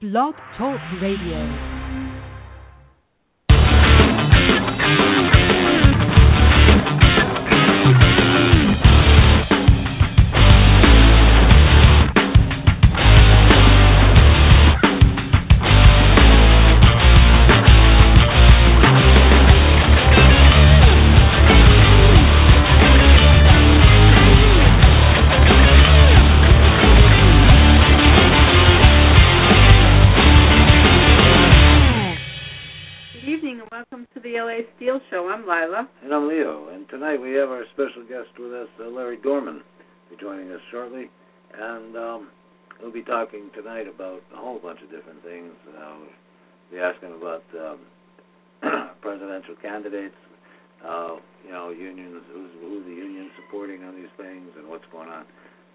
Blog Talk Radio. And I'm Leo. And tonight we have our special guest with us, uh, Larry Dorman, be joining us shortly. And um, we'll be talking tonight about a whole bunch of different things. Uh, we'll be asking about um, presidential candidates, uh, you know, unions, who's, who the unions supporting on these things, and what's going on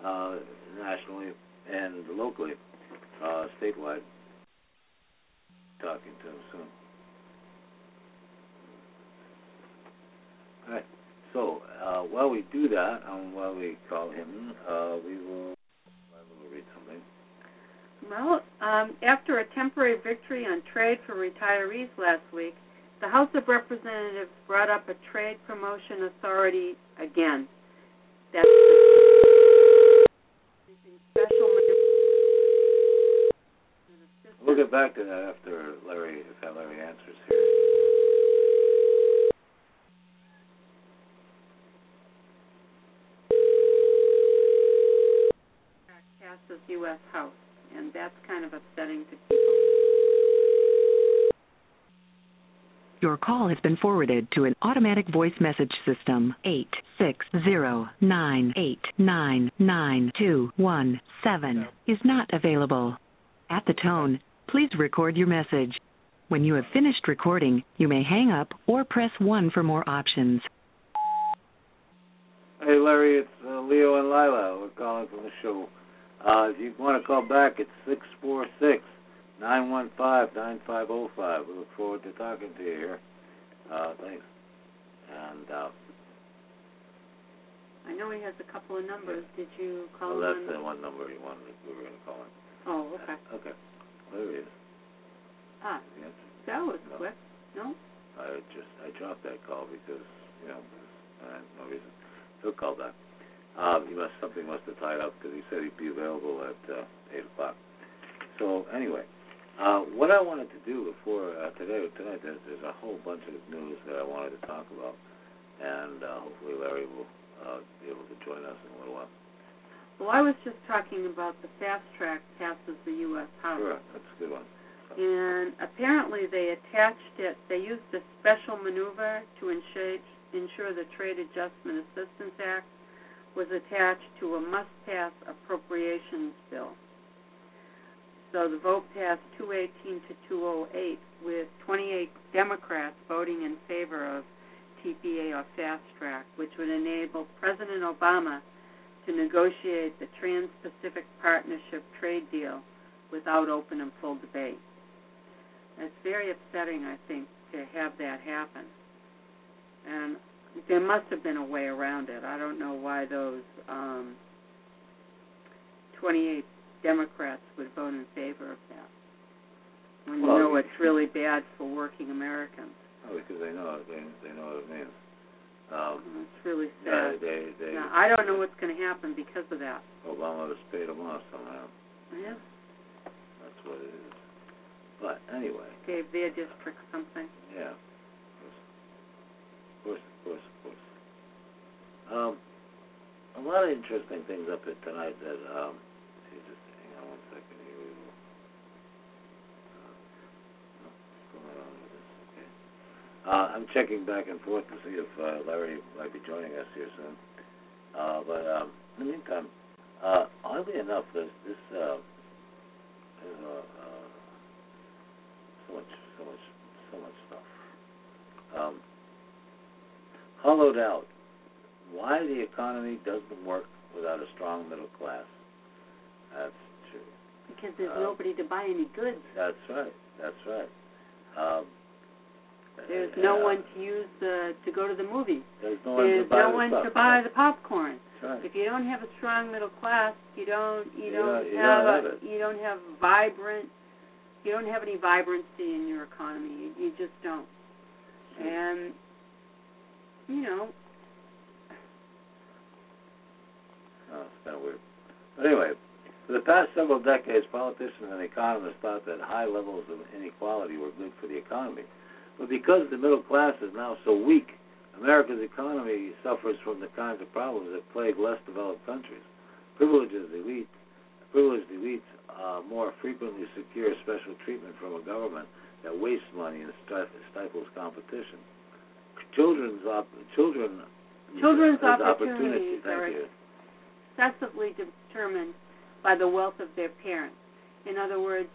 uh, nationally and locally, uh, statewide. Talking to him soon. All right. So uh, while we do that, and while we call him, uh, we will I will read something. Well, um, after a temporary victory on trade for retirees last week, the House of Representatives brought up a trade promotion authority again. That's special We'll get back to that after Larry, if that Larry answers here. Passes U.S. House, and that's kind of upsetting to people. Your call has been forwarded to an automatic voice message system. Eight six zero nine eight nine nine two one seven is not available. At the tone, please record your message. When you have finished recording, you may hang up or press 1 for more options. Hey Larry, it's uh, Leo and Lila. We're calling from the show. Uh, if you want to call back, it's six four six nine one five nine five zero five. We look forward to talking to you here. Uh, thanks. And uh, I know he has a couple of numbers. Did you call well, him? on- the one number you wanted. We were going to call him. Oh, okay. Okay. There he is. Ah, Yes. that was No. quick. No? I just I dropped that call because you know uh, no reason. He'll call back. Um, he must something must have tied up because he said he'd be available at uh, eight o'clock. So anyway, uh, what I wanted to do before uh, today or tonight there's, there's a whole bunch of news that I wanted to talk about, and uh, hopefully Larry will uh, be able to join us in a little while. Well, I was just talking about the fast track passes the U.S. House. Sure, that's a good one. And apparently they attached it, they used a special maneuver to ensure, ensure the Trade Adjustment Assistance Act was attached to a must-pass appropriations bill. So the vote passed 218 to 208 with 28 Democrats voting in favor of TPA or fast track, which would enable President Obama to negotiate the Trans-Pacific Partnership trade deal without open and full debate. It's very upsetting, I think, to have that happen. And there must have been a way around it. I don't know why those um, 28 Democrats would vote in favor of that. When you know it's really bad for working Americans. Oh, because they know they they know what it means. Um, It's really yeah, sad. they they Now, I don't know what's going to happen because of that. Obama has paid them off somehow. Yeah. That's what it is. But anyway, Gave their district something. yeah. Course, of course, of course. Um, a lot of interesting things up here tonight that um just hang on one second here we will uh, what's going on with this, okay. Uh, I'm checking back and forth to see if uh, Larry might be joining us here soon. Uh, but um, in the meantime, uh, oddly enough, there's this uh, there's uh, uh, so much, so much, so much stuff. Um, hollowed out. Why the economy doesn't work without a strong middle class. That's true. Because there's Uh, nobody to buy any goods. That's right. That's right. Um, There's no uh, one to use the to go to the movie. There's no one There's to buy no the one to buy the popcorn. Right. If you don't have a strong middle class, you don't you You don't don't- you have, don't have a, you don't have vibrant You don't have any vibrancy in your economy. You, you just don't. And you know, Oh, it's kind of weird. But anyway, for the past several decades, politicians and economists thought that high levels of inequality were good for the economy. But because the middle class is now so weak, America's economy suffers from the kinds of problems that plague less developed countries. Privileged elites, privileged elites uh, more frequently secure special treatment from a government that wastes money and stifles competition. Children's op- children children's as opportunities are you. excessively determined by the wealth of their parents. In other words,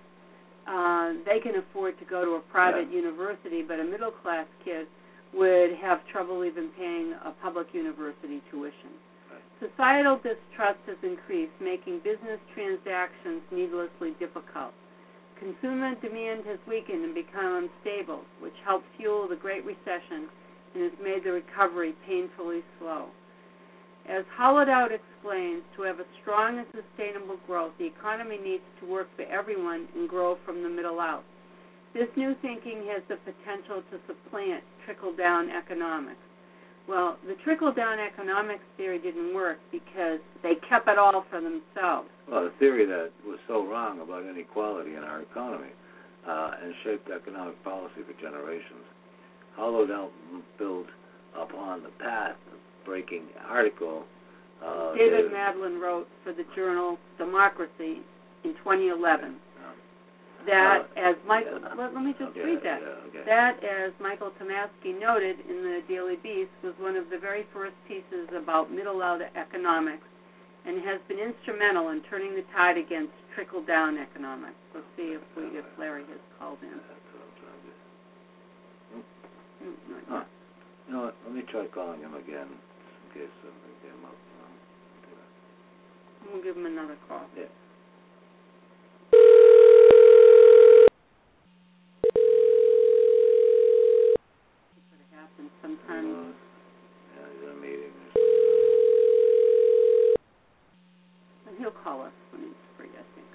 uh, they can afford to go to a private Yeah. university, but a middle class kid would have trouble even paying a public university tuition. Societal distrust has increased, making business transactions needlessly difficult. Consumer demand has weakened and become unstable, which helped fuel the Great Recession and has made the recovery painfully slow. As Holloway explains, to have a strong and sustainable growth, the economy needs to work for everyone and grow from the middle out. This new thinking has the potential to supplant trickle down economics. Well, the trickle down economics theory didn't work because they kept it all for themselves. Well, the theory that was so wrong about inequality in our economy uh, and shaped economic policy for generations. Hollowed out built upon the path breaking article. Uh, David Madland wrote for the journal Democracy in 2011 uh, that, Uh, as Michael, yeah. let, let me just okay, read that. Yeah, okay. That, as Michael Tomasky noted in the Daily Beast, was one of the very first pieces about middle out economics and has been instrumental in turning the tide against trickle down economics. Let's see if we if Larry has called in. That's what I'm trying to do. Mm, Huh. You know what? Let me try calling him again, in case something came up. We'll give him another call. Yeah. Sometimes. Uh, yeah, he's in a meeting. And he'll call us when he's free, I think.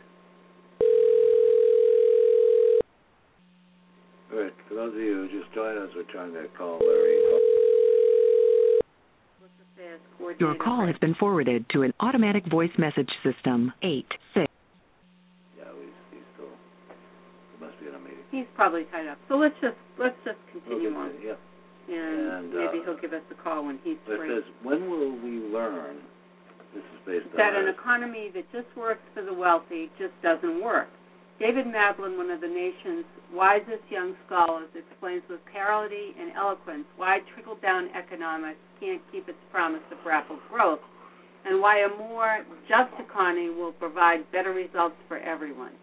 All right. For those of you who just joined us, we're trying to call Larry. Let's just say it's coordinated. Your call has been forwarded to an automatic voice message system. 8 6 Yeah, he's, he's still. He must be in a meeting. He's probably tied up. So let's just let's just continue Okay, on, Yeah. and, And, maybe uh, he'll give us a call when he's But it free. says, when will we learn? This is based on. that an economy that just works for the wealthy just doesn't work. David Madland, one of the nation's wisest young scholars, explains with clarity and eloquence why trickle down economics can't keep its promise of rapid growth and why a more just economy will provide better results for everyone.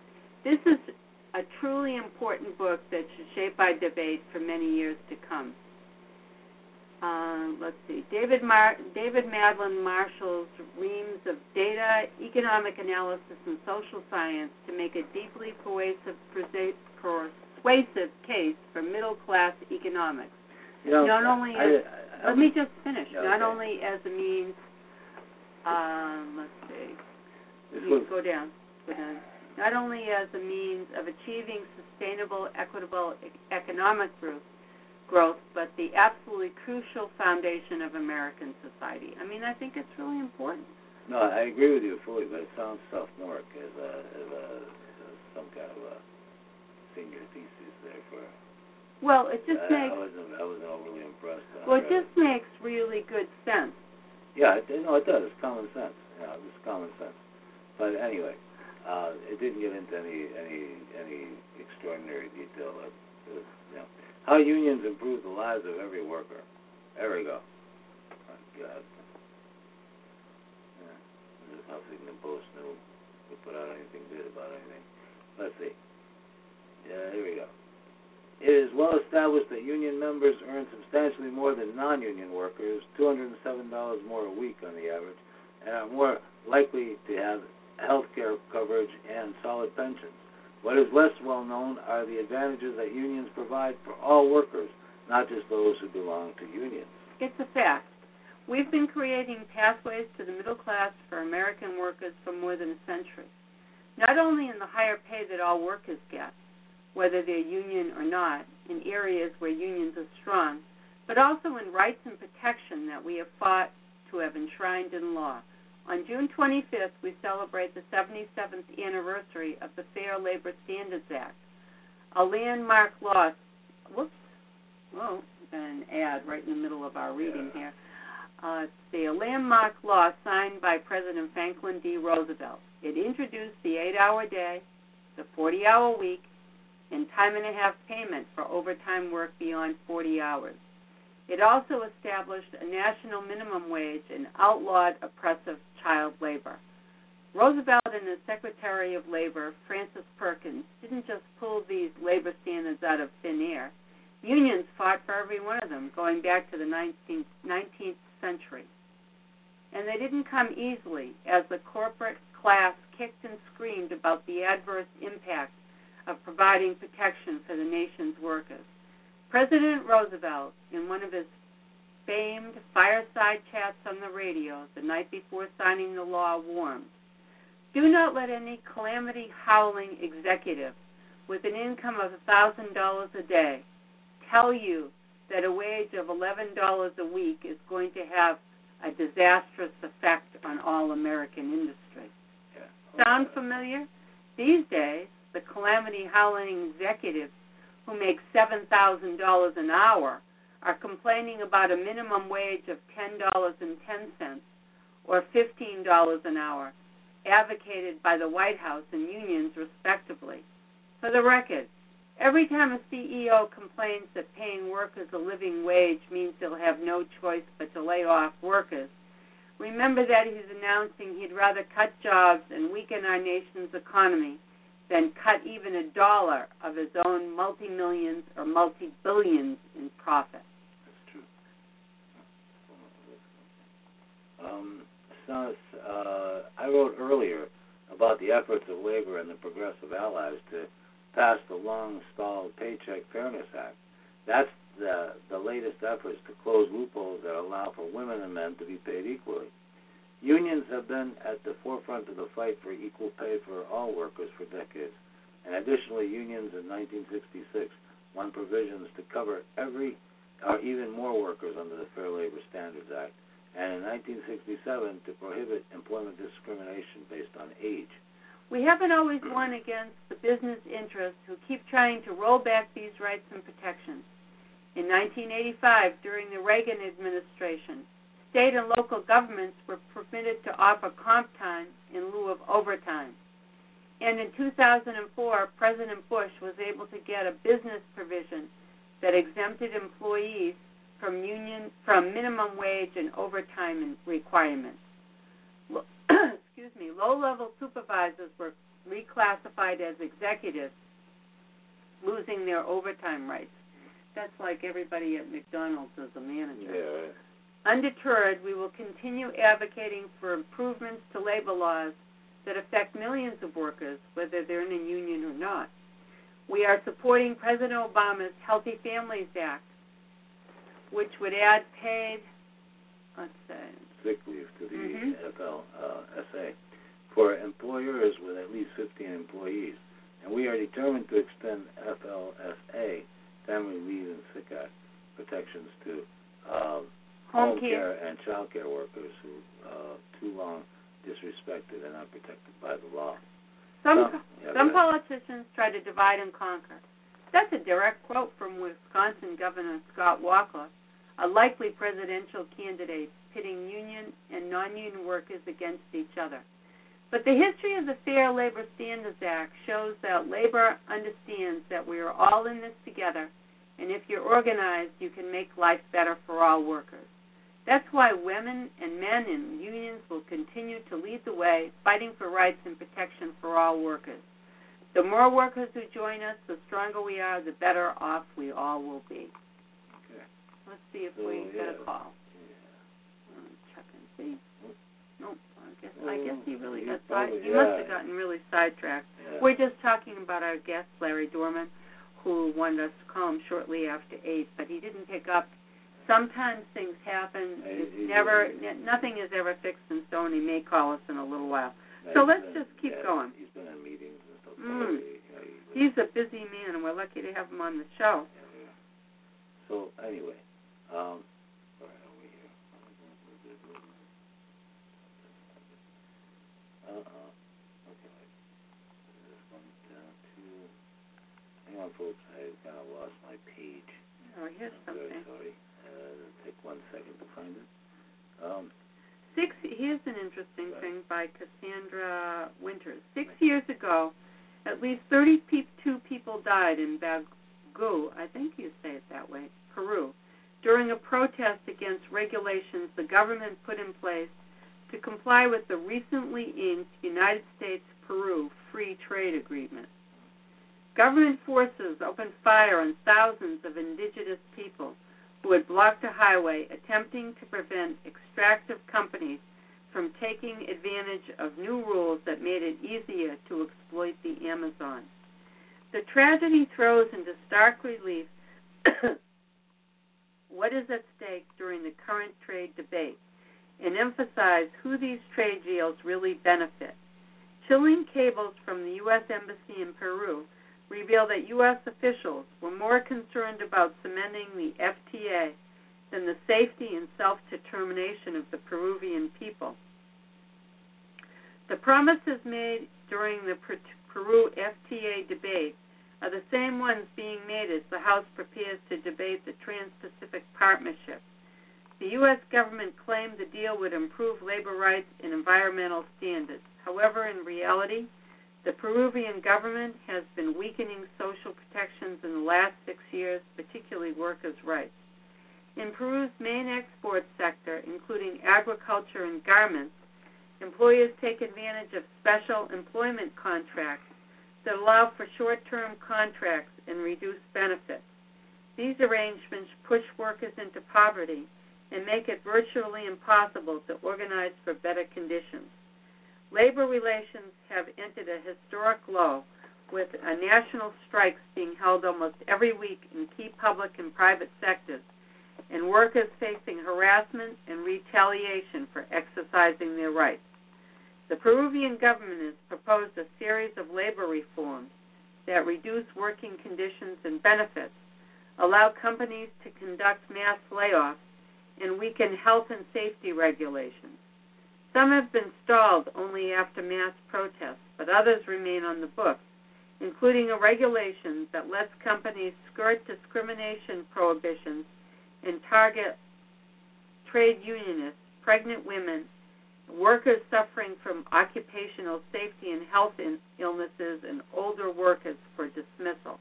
This is a truly important book that should shape our debate for many years to come. Uh, let's see. David Mar- David Madland Marshall's reams of data, economic analysis, and social science to make a deeply persuasive, persuasive case for middle class economics. You know, not only I, is- I, I, Let me just finish. Yeah, Not only as a means, um, let's see. This was, go down, go down. Not only as a means of achieving sustainable, equitable e- economic growth, growth, but the absolutely crucial foundation of American society. I mean, I think it's really important. no, I agree with you fully, but it sounds sophomoric as a, as a as some kind of a senior thesis there for. Well, it just I, makes I wasn't I wasn't overly impressed. well, it just makes really good sense. Yeah, it, no, it does. It's common sense. Know, it's common sense. But anyway, uh, it didn't get into any any any extraordinary detail. That, that, you know, how unions improve the lives of every worker. There we go. Oh, God. Yeah. This is Huffington Post knew to put out anything good about anything. Let's see. Yeah, here we go. It is well established that union members earn substantially more than non-union workers, $207 more a week on the average, and are more likely to have health care coverage and solid pensions. What is less well known are the advantages that unions provide for all workers, not just those who belong to unions. It's a fact. We've been creating pathways to the middle class for American workers for more than a century. Not only in the higher pay that all workers get, whether they're union or not, in areas where unions are strong, but also in rights and protection that we have fought to have enshrined in law. On June 25th, we celebrate the 77th anniversary of the Fair Labor Standards Act, a landmark law. Whoops. Got an ad right in the middle of our reading Yeah. here. Uh, it's the landmark law signed by President Franklin D. Roosevelt. It introduced the eight-hour day, the 40-hour week, and time and a half payment for overtime work beyond 40 hours. It also established a national minimum wage and outlawed oppressive child labor. Roosevelt and his Secretary of Labor, Frances Perkins, didn't just pull these labor standards out of thin air. Unions fought for every one of them, going back to the 19th, 19th century. And they didn't come easily, as the corporate class kicked and screamed about the adverse impact of providing protection for the nation's workers. President Roosevelt, in one of his famed fireside chats on the radio the night before signing the law, warned Do not let any calamity howling executive with an income of $1,000 a day tell you that a wage of $11 a week is going to have a disastrous effect on all American industry. Yeah. Sound familiar? These days, the calamity howling executives who make $7,000 an hour are complaining about a minimum wage of $10.10 or $15 an hour, advocated by the White House and unions respectively. For the record, every time a CEO complains that paying workers a living wage means he'll have no choice but to lay off workers, remember that he's announcing he'd rather cut jobs and weaken our nation's economy than cut even a dollar of his own multi millions or multi billions in profit. That's true. Um, so, uh, I wrote earlier about the efforts of labor and the progressive allies to pass the long-stalled Paycheck Fairness Act. That's the the latest efforts to close loopholes that allow for women and men to be paid equally. Unions have been at the forefront of the fight for equal pay for all workers for decades, and additionally, unions in 1966 won provisions to cover every or even more workers under the Fair Labor Standards Act, and in 1967 to prohibit employment discrimination based on age. We haven't always won against the business interests who keep trying to roll back these rights and protections. In 1985, during the Reagan administration, state and local governments were permitted to offer comp time in lieu of overtime. And in 2004, President Bush was able to get a business provision that exempted employees from union from minimum wage and overtime requirements. Excuse me. Low-level supervisors were reclassified as executives, losing their overtime rights. That's like everybody at McDonald's as a manager. Yeah. Undeterred, we will continue advocating for improvements to labor laws that affect millions of workers, whether they're in a union or not. We are supporting President Obama's Healthy Families Act, which would add paid, let's say, sick leave to the Mhm. NFL uh, for employers with at least 15 employees. And we are determined to extend FLSA, family leave and sick act protections to uh, home care and child care workers who uh, too long disrespected and unprotected by the law. Some yeah, some politicians try to divide and conquer. That's a direct quote from Wisconsin Governor Scott Walker, a likely presidential candidate pitting union and non-union workers against each other. But the history of the Fair Labor Standards Act shows that labor understands that we are all in this together, and if you're organized, you can make life better for all workers. That's why women and men in unions will continue to lead the way, fighting for rights and protection for all workers. The more workers who join us, the stronger we are, the better off we all will be. Okay. Let's see if So, we get a call. Yeah. Check and see. Nope. I guess I guess he really oh, He got side. He must have gotten really sidetracked. Yeah. We're just talking about our guest, Larry Dorman, who wanted us to call him shortly after eight, but he didn't pick up. Sometimes things happen. It's he- never. he- n- nothing is ever fixed in stone. He may call us in a little while. So let's been- just keep yeah, going. He's been in meetings and stuff. Mm. Yeah, he- He's a busy man, and we're lucky to have him on the show. Yeah, yeah. So anyway, um, sorry, over here. Uh uh. Okay. This one down to. Hang on, folks. I kind of lost my page. Oh, here's I'm very something. sorry. Take one second to find it. Um, Six. Here's an interesting thing by Cassandra Winters. Six years ago, at least 32 people died in Bagu, I think you say it that way, Peru, during a protest against regulations the government put in place to comply with the recently inked United States-Peru Free Trade Agreement. Government forces opened fire on thousands of indigenous people who had blocked a highway attempting to prevent extractive companies from taking advantage of new rules that made it easier to exploit the Amazon. The tragedy throws into stark relief what is at stake during the current trade debate and emphasize who these trade deals really benefit. Chilling cables from the U.S. Embassy in Peru reveal that U.S. officials were more concerned about cementing the FTA than the safety and self determination of the Peruvian people. The promises made during the Peru FTA debate are the same ones being made as the House prepares to debate the Trans Pacific Partnership. The U.S. government claimed the deal would improve labor rights and environmental standards. However, in reality, the Peruvian government has been weakening social protections in the last six years, particularly workers' rights. In Peru's main export sector, including agriculture and garments, employers take advantage of special employment contracts that allow for short term contracts and reduced benefits. These arrangements push workers into poverty and make it virtually impossible to organize for better conditions. Labor relations have entered a historic low, with national strikes being held almost every week in key public and private sectors, and workers facing harassment and retaliation for exercising their rights. The Peruvian government has proposed a series of labor reforms that reduce working conditions and benefits, allow companies to conduct mass layoffs, and weaken health and safety regulations. Some have been stalled only after mass protests, but others remain on the books, including a regulation that lets companies skirt discrimination prohibitions and target trade unionists, pregnant women, workers suffering from occupational safety and health illnesses, and older workers for dismissal.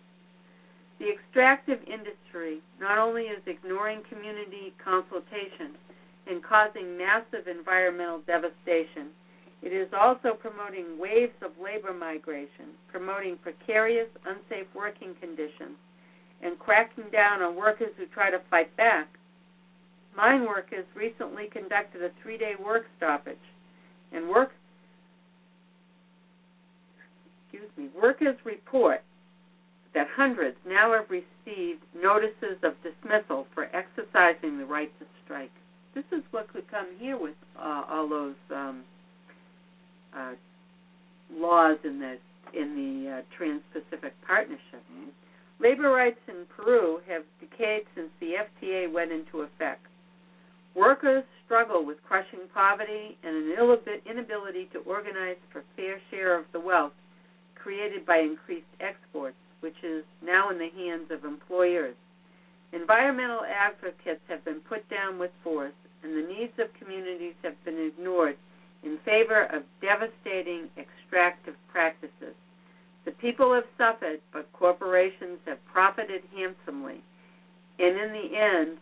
The extractive industry not only is ignoring community consultation and causing massive environmental devastation, it is also promoting waves of labor migration, promoting precarious, unsafe working conditions, and cracking down on workers who try to fight back. Mine workers recently conducted a three day work stoppage, and work excuse me, workers report that hundreds now have received notices of dismissal for exercising the right to strike. This is what could come here with uh, all those um, uh, laws in the in the uh, Trans-Pacific Partnership. mhm. Labor rights in Peru have decayed since the FTA went into effect. Workers struggle with crushing poverty and an inability to organize for fair share of the wealth created by increased exports, which is now in the hands of employers. Environmental advocates have been put down with force, and the needs of communities have been ignored in favor of devastating extractive practices. The people have suffered, but corporations have profited handsomely. And in the end,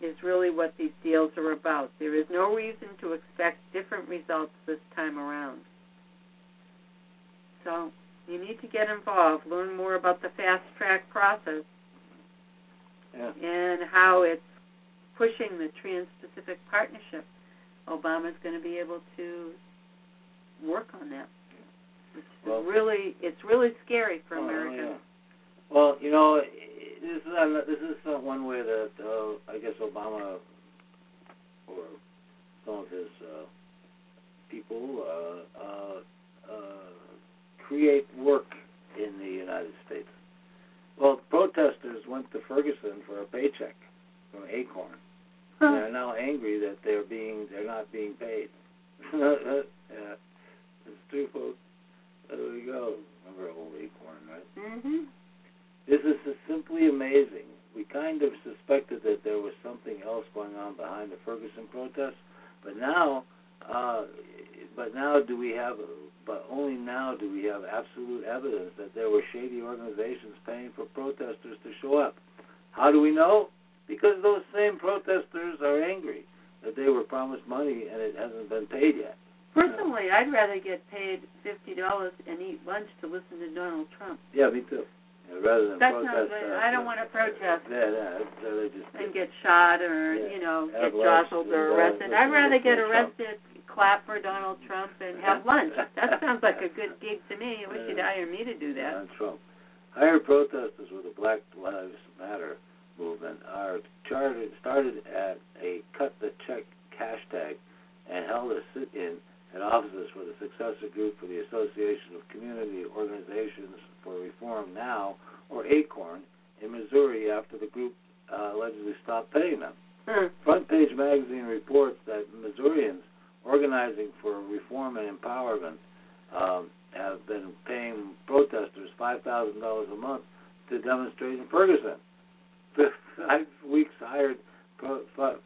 is really what these deals are about. There is no reason to expect different results this time around. So, you need to get involved, learn more about the fast track process Yeah. and how it's pushing the Trans Pacific Partnership. Obama's going to be able to work on that. It's Well- really, it's really scary for Oh, America. yeah. Well, you know, this is uh, this is uh, one way that uh, I guess Obama or some of his uh, people uh, uh, uh, create work in the United States? Well, protesters went to Ferguson for a paycheck from Acorn. Huh. They're now angry that they're being they're not being paid. yeah, it's true, folks. There we go. Remember old Acorn, right? Mm-hmm. This is simply amazing. We kind of suspected that there was something else going on behind the Ferguson protests, but now, uh, but now do we have? But only now do we have absolute evidence that there were shady organizations paying for protesters to show up. How do we know? Because those same protesters are angry that they were promised money and it hasn't been paid yet. Personally, I'd rather get paid fifty dollars and eat lunch to listen to Donald Trump. Yeah, me too. Yeah, rather than That's protest. not. uh, I don't want to protest Yeah, yeah. I'd rather just and get shot or Yeah. you know get jostled or arrested. I'd rather get Trump. arrested, clap for Donald Trump, and have lunch. That sounds like a good gig to me. I wish you'd hire me to do that. on Trump. Higher protesters with a Black Lives Matter movement are charted, started at a cut the check hashtag and held a sit-in at offices for the successor group for the Association of Community Organizations for Reform Now, or ACORN, in Missouri after the group uh, allegedly stopped paying them. Hmm. Front Page Magazine reports that Missourians organizing for reform and empowerment um, have been paying protesters five thousand dollars a month to demonstrate in Ferguson. Five weeks hired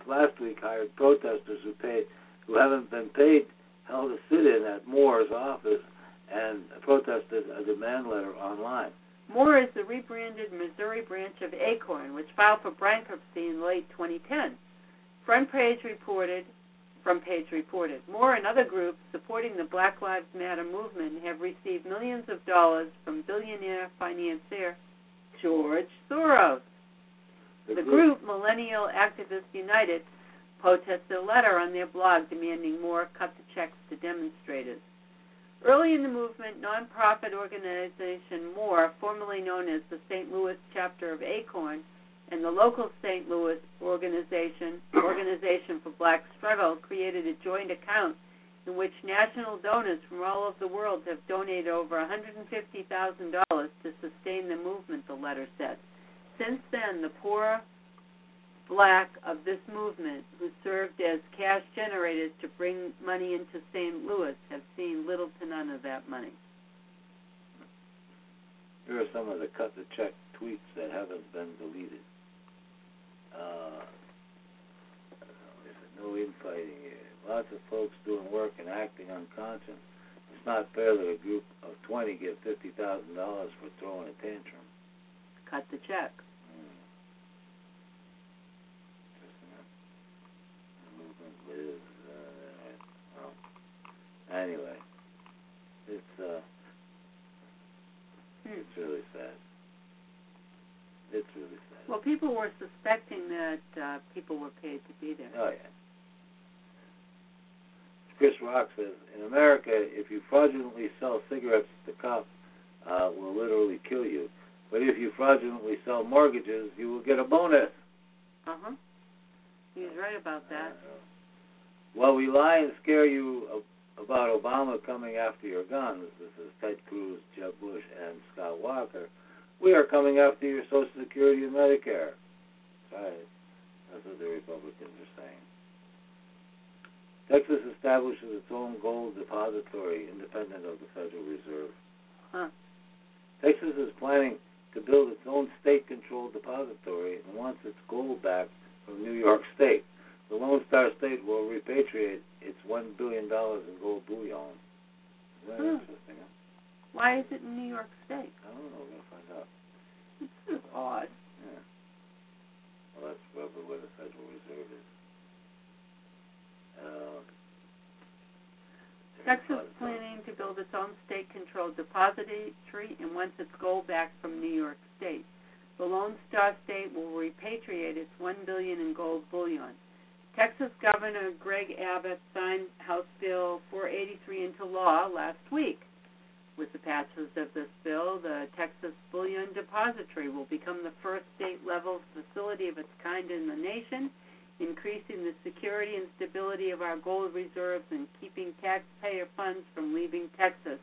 last week hired protesters who paid who haven't been paid held a sit-in at MORE's office and protested a demand letter online. MORE is the rebranded Missouri branch of Acorn, which filed for bankruptcy in late 2010. Front page reported, front page reported, MORE and other groups supporting the Black Lives Matter movement have received millions of dollars from billionaire financier George Soros. The group, Millennial Activists United, posted a letter on their blog demanding more cut the checks to demonstrators. Early in the movement, nonprofit organization MORE, formerly known as the St. Louis chapter of Acorn, and the local St. Louis organization, Organization for Black Struggle, created a joint account in which national donors from all over the world have donated over $150,000 to sustain the movement, the letter said. Since then, the poor black of this movement, who served as cash generators to bring money into St. Louis, have seen little to none of that money. Here are some of the cut the check tweets that haven't been deleted. Uh, there's no infighting here. Lots of folks doing work and acting unconscious. It's not fair that a group of 20 get $50,000 for throwing a tantrum. Cut the check. Hmm. Interesting, huh? The movement is, uh, well, anyway, it's, uh, Hmm. it's really sad. It's really sad. Well, people were suspecting that uh, people were paid to be there. Oh yeah. Chris Rock says, in America, if you fraudulently sell cigarettes, the cop uh, will literally kill you. But if you fraudulently sell mortgages, you will get a bonus. Uh huh. He's right about that. Uh, while we lie and scare you a- about Obama coming after your guns, this is Ted Cruz, Jeb Bush, and Scott Walker, we are coming after your Social Security and Medicare. Right. That's what the Republicans are saying. Texas establishes its own gold depository independent of the Federal Reserve. Huh. Texas is planning to build its own state-controlled depository and wants its gold back from New York State. The Lone Star State will repatriate its one billion dollars in gold bullion. Isn't that Hmm. interesting? Huh? Why is it in New York State? I don't know. We're gonna find out. This is odd. Yeah. Well, that's probably where the Federal Reserve is. Uh, Texas is planning to build its own state-controlled depository and wants its gold back from New York State. The Lone Star State will repatriate its one billion in gold bullion. Texas Governor Greg Abbott signed House Bill 483 into law last week. With the passage of this bill, the Texas Bullion Depository will become the first state-level facility of its kind in the nation increasing the security and stability of our gold reserves and keeping taxpayer funds from leaving Texas,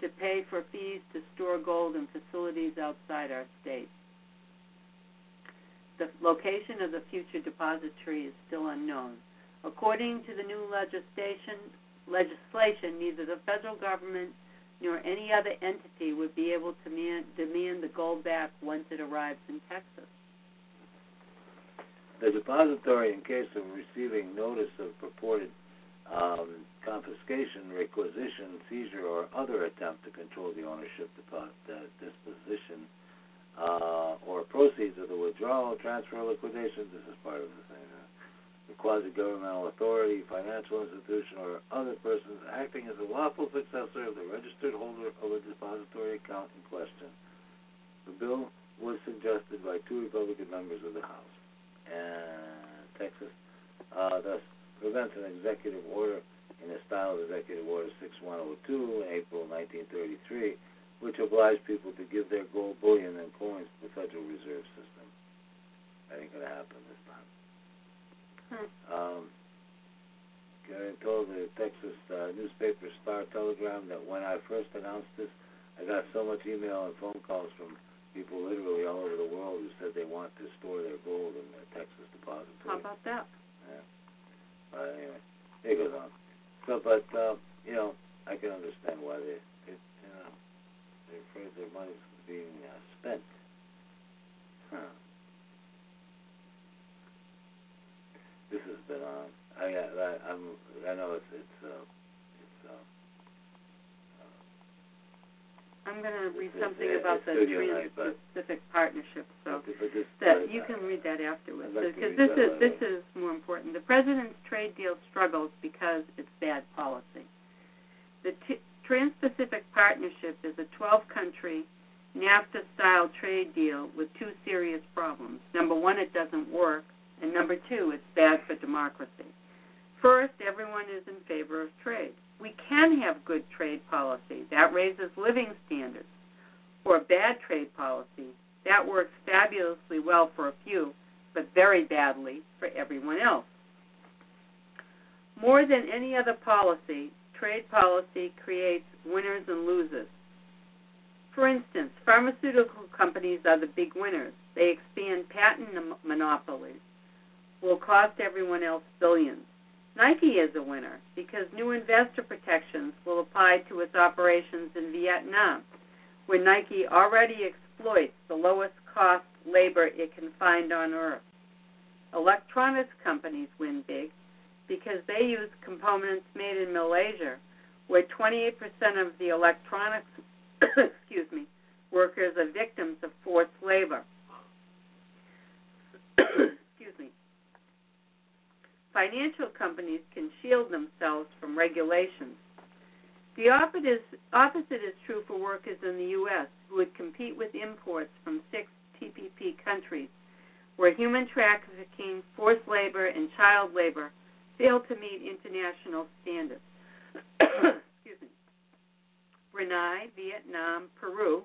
to pay for fees to store gold in facilities outside our state. The location of the future depository is still unknown. According to the new legislation, legislation neither the federal government nor any other entity would be able to man, demand the gold back once it arrives in Texas. The depository, in case of receiving notice of purported um, confiscation, requisition, seizure, or other attempt to control the ownership, depo- uh, disposition, uh, or proceeds of the withdrawal, transfer, liquidation. This is part of the thing. Uh, the quasi-governmental authority, financial institution, or other persons acting as a lawful successor of the registered holder of a depository account in question. The bill was suggested by two Republican members of the House. And Texas uh, thus prevents an executive order in the style of Executive Order 6102 in April 1933, which obliged people to give their gold bullion and coins to the Federal Reserve System. That ain't going to happen this time. Hmm. Um, Gary told the Texas uh, newspaper Star Telegram that when I first announced this, I got so much email and phone calls from people literally all over the world who said they want to store their gold in the Texas depository. How about that? Yeah. But anyway, it goes on. So, but uh, you know, I can understand why they, they you know, they're afraid their money's being uh, spent. Huh. This has been on. I, I I'm I know it's it's uh it's uh. I'm going to read something it's- about it's the Trans-Pacific Partnership. So okay, but this, that uh, you can read that afterwards I'd like because this is this is more important. The president's trade deal struggles because it's bad policy. The T- Trans-Pacific Partnership is a 12-country NAFTA-style trade deal with two serious problems. Number one, it doesn't work, and number two, it's bad for democracy. First, everyone is in favor of trade. We can have good trade policy that raises living standards, or bad trade policy that works fabulously well for a few, but very badly for everyone else. More than any other policy, trade policy creates winners and losers. For instance, pharmaceutical companies are the big winners. They expand patent monopolies, will cost everyone else billions. Nike is a winner because new investor protections will apply to its operations in Vietnam, where Nike already exploits the lowest cost labor it can find on earth. Electronics companies win big because they use components made in Malaysia, where 28% of the electronics excuse me, workers are victims of forced labor. excuse me. Financial companies can shield themselves from regulations. The opposite is, opposite is true for workers in the U.S. who would compete with imports from six TPP countries where human trafficking, forced labor, and child labor fail to meet international standards. Excuse me. Brunei, Vietnam, Peru,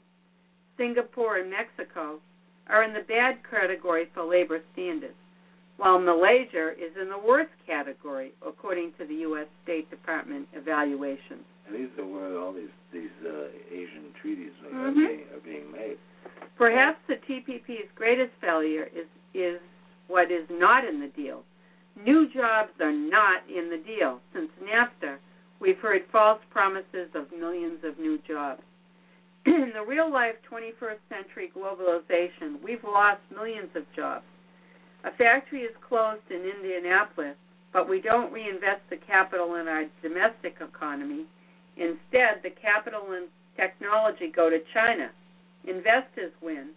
Singapore, and Mexico are in the bad category for labor standards, while Malaysia is in the worst category, according to the U.S. State Department evaluations. And these are where all these these uh, Asian treaties are, Mhm. being, are being made. Perhaps the TPP's greatest failure is is what is not in the deal. New jobs are not in the deal. Since NAFTA, we've heard false promises of millions of new jobs. in the real life 21st century globalization, we've lost millions of jobs. A factory is closed in Indianapolis, but we don't reinvest the capital in our domestic economy. Instead, the capital and technology go to China. Investors win.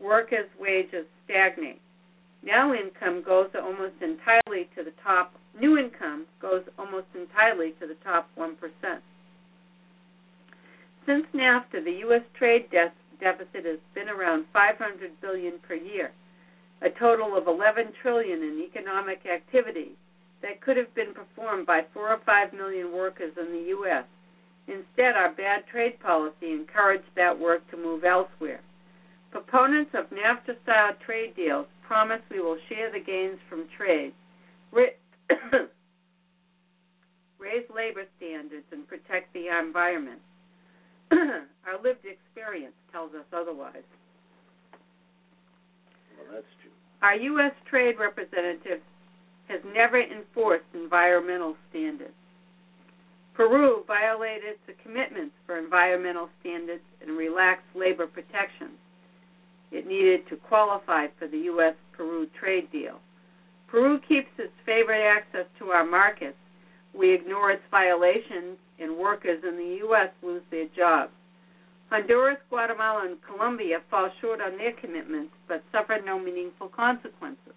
Workers' wages stagnate. Now income goes almost entirely to the top. New income goes almost entirely to the top 1%. Since NAFTA, the U.S. trade de- deficit has been around 500 billion per year, a total of 11 trillion in economic activity that could have been performed by 4 or 5 million workers in the U.S. Instead, our bad trade policy encouraged that work to move elsewhere. Proponents of NAFTA style trade deals promise we will share the gains from trade, raise labor standards, and protect the environment. Our lived experience tells us otherwise. Well, that's true. Our U.S. trade representative has never enforced environmental standards. Peru violated its commitments for environmental standards and relaxed labor protections. It needed to qualify for the U.S. Peru trade deal. Peru keeps its favored access to our markets. We ignore its violations, and workers in the U.S. lose their jobs. Honduras, Guatemala, and Colombia fall short on their commitments but suffer no meaningful consequences.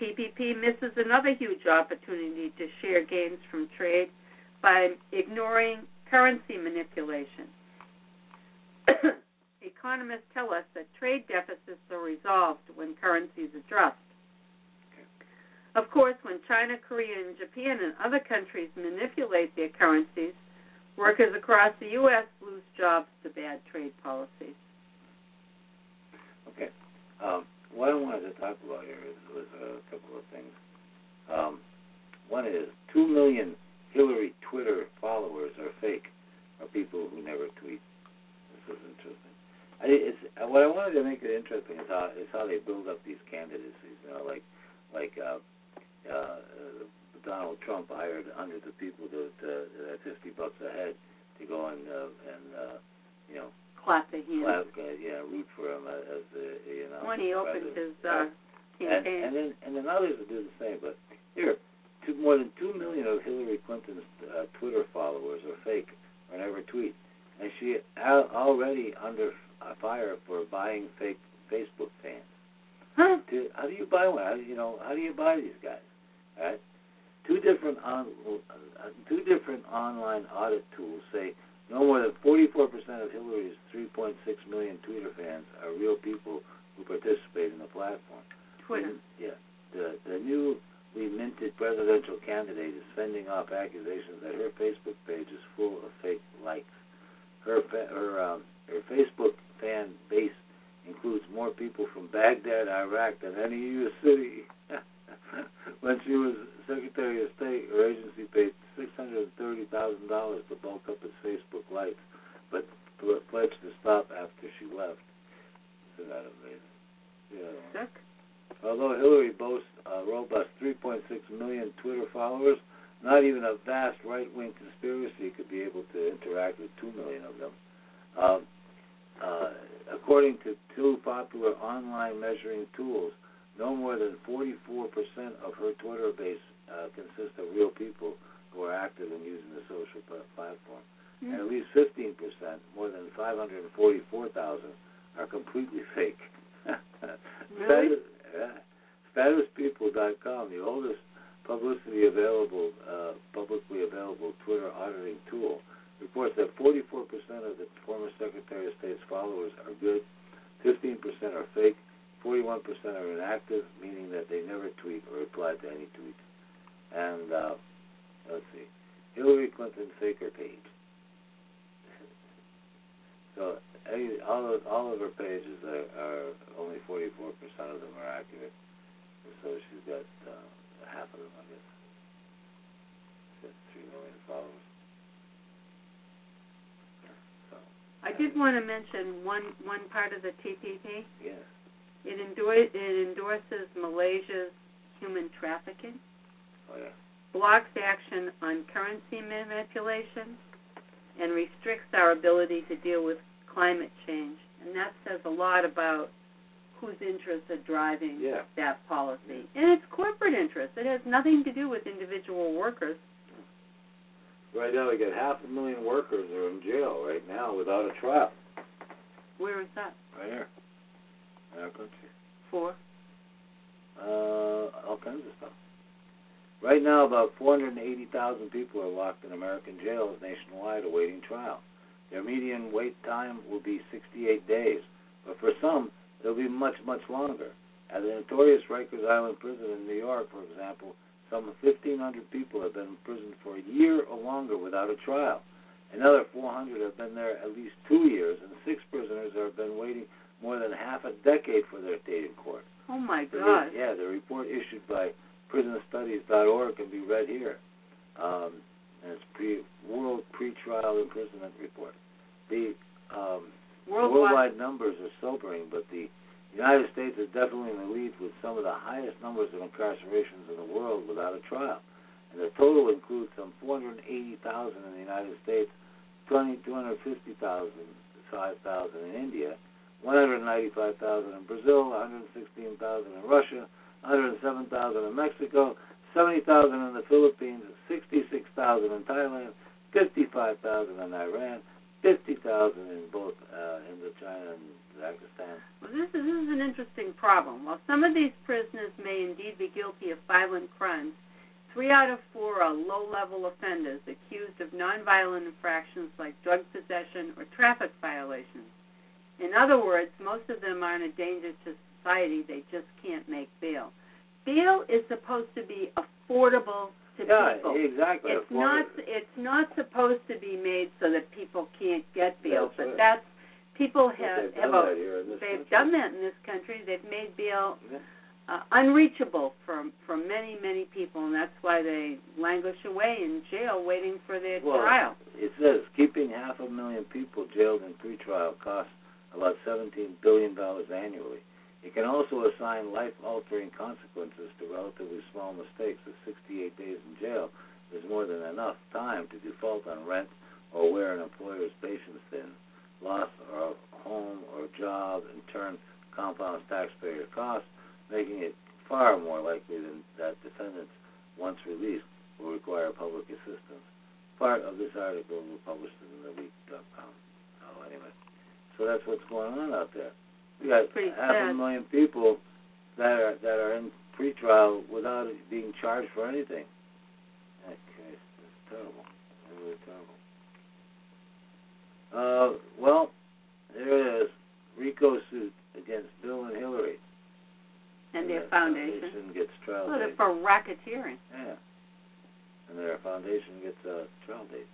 TPP misses another huge opportunity to share gains from trade by ignoring currency manipulation. Economists tell us that trade deficits are resolved when currencies adjust. Of course, when China, Korea, and Japan and other countries manipulate their currencies, workers across the U.S. lose jobs to bad trade policies. Okay. Um, what I wanted to talk about here is, was a couple of things. Um, one is two million Hillary Twitter followers are fake, are people who never tweet. This is interesting. It's what I wanted to make it interesting is how is how they build up these candidacies. You know, like like uh, uh, Donald Trump hired hundreds of people to, to at fifty bucks a head to go and uh, and uh, you know Clap the hand. clap, uh, yeah, root for him as, as the you know. When he opened president. his uh, and, campaign. and then and then others will do the same. But here, two, more than two million of Hillary Clinton's uh, Twitter followers are fake or never tweet, and she al- already under uh, fire for buying fake Facebook fans. huh? How do you buy one? How, do you know, how do you buy these guys? All right. Two different on, uh, two different online audit tools say no more than 44% of Hillary's 3.6 million Twitter fans are real people who participate in the platform. Twitter. And, yeah. The the newly minted presidential candidate is fending off accusations that her Facebook page is full of fake likes. Her fa- her um, her Facebook fan base includes more people from Baghdad, Iraq, than any U.S. city. when she was Secretary of State, her agency paid six hundred and thirty thousand dollars to bulk up its Facebook likes, but pledged to stop after she left. Isn't that amazing? Yeah. Sick. Although Hillary boasts a robust 3.6 million Twitter followers, not even a vast right-wing conspiracy could be able to interact with 2 million of them. Um, uh, according to two popular online measuring tools, no more than 44% of her Twitter base uh, consists of real people who are active in using the social pla- platform. And at least 15%, more than 544,000, are completely fake. Really? Status, yeah. StatusPeople.com, the oldest publicity available, uh, publicly available Twitter auditing tool, reports that 44% of the former Secretary of State's followers are good, 15% are fake, 41% are inactive, meaning that they never tweet or reply to any tweets. And uh, let's see, Hillary Clinton faker page. So any, all of all of her pages are, are only 44% of them are accurate. So she's got uh, half of them, I guess. She's got three million followers. So I did want to mention one one part of the TPP. yes, It, endor- it endorses Malaysia's human trafficking, oh yeah, blocks action on currency manipulation, and restricts our ability to deal with climate change. And that says a lot about whose interests are driving Yeah. that policy. And it's corporate interests. It has nothing to do with individual workers. Right now, we got half a million workers are in jail right now without a trial. Where is that Right here, in our country. for? Uh, all kinds of stuff. Right now, about 480,000 people are locked in American jails nationwide awaiting trial. Their median wait time will be 68 days, but for some, it'll be much, much longer. At the notorious Rikers Island prison in New York, for example, some 1,500 people have been in prison for a year or longer without a trial. Another 400 have been there at least two years, and six prisoners have been waiting more than half a decade for their date in court. Oh my The God! yeah, the report issued by PrisonStudies.org can be read here. Um, and it's pre World Pretrial Imprisonment Report. The um, Worldwide. worldwide numbers are sobering, but the United States is definitely in the lead with some of the highest numbers of incarcerations in the world without a trial. And the total includes some 480,000 in the United States, 20, 250,000, 5,000 in India, 195,000 in Brazil, 116,000 in Russia, 107,000 in Mexico, 70,000 in the Philippines, 66,000 in Thailand, 55,000 in Iran, 50,000 in both uh, Indochina and Pakistan. Well, this is, this is an interesting problem. While some of these prisoners may indeed be guilty of violent crimes, three out of four are low-level offenders accused of nonviolent infractions like drug possession or traffic violations. In other words, most of them aren't a danger to society. They just can't make bail. Bail is supposed to be affordable to yeah, people. exactly. It's not. It's not supposed to be made so that people can't get bail. That's but right. that's people They've have done a, that in this they've country. done that in this country. They've made bail Yeah. uh, unreachable for for many many people, and that's why they languish away in jail waiting for their Well, trial. It says keeping half a million people jailed in pretrial costs about $17 billion annually. It can also assign life-altering consequences to relatively small mistakes. Of 68 days in jail is more than enough time to default on rent or wear an employer's patience thin. Loss of home or job in turn compounds taxpayer costs, making it far more likely than that defendants, once released, will require public assistance. Part of this article was published in the week.com. Oh, anyway. So that's what's going on out there. We got half a million people that are that are in pretrial without being charged for anything. Okay, it's terrible. It's really terrible. Uh, well, there it is. RICO suit against Bill and Hillary. And their that foundation. gets trial Well, date. for racketeering. Yeah. And their foundation gets a trial date.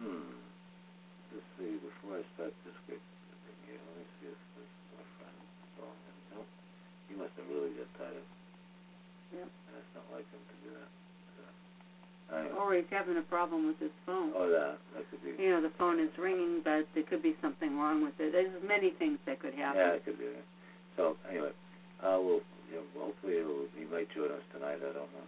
Hmm. Let's see, before I start this quick thing here, let me see if this is my friend calling in. Nope. He must have really got tired Yep. and it's not like him to do that. So, anyway. Or he's having a problem with his phone. Oh, that. That could be. You know, the phone is ringing, but there could be something wrong with it. There's many things that could happen. Yeah, it could be. So, anyway, uh, we'll, you know, hopefully he'll, he might join us tonight, I don't know.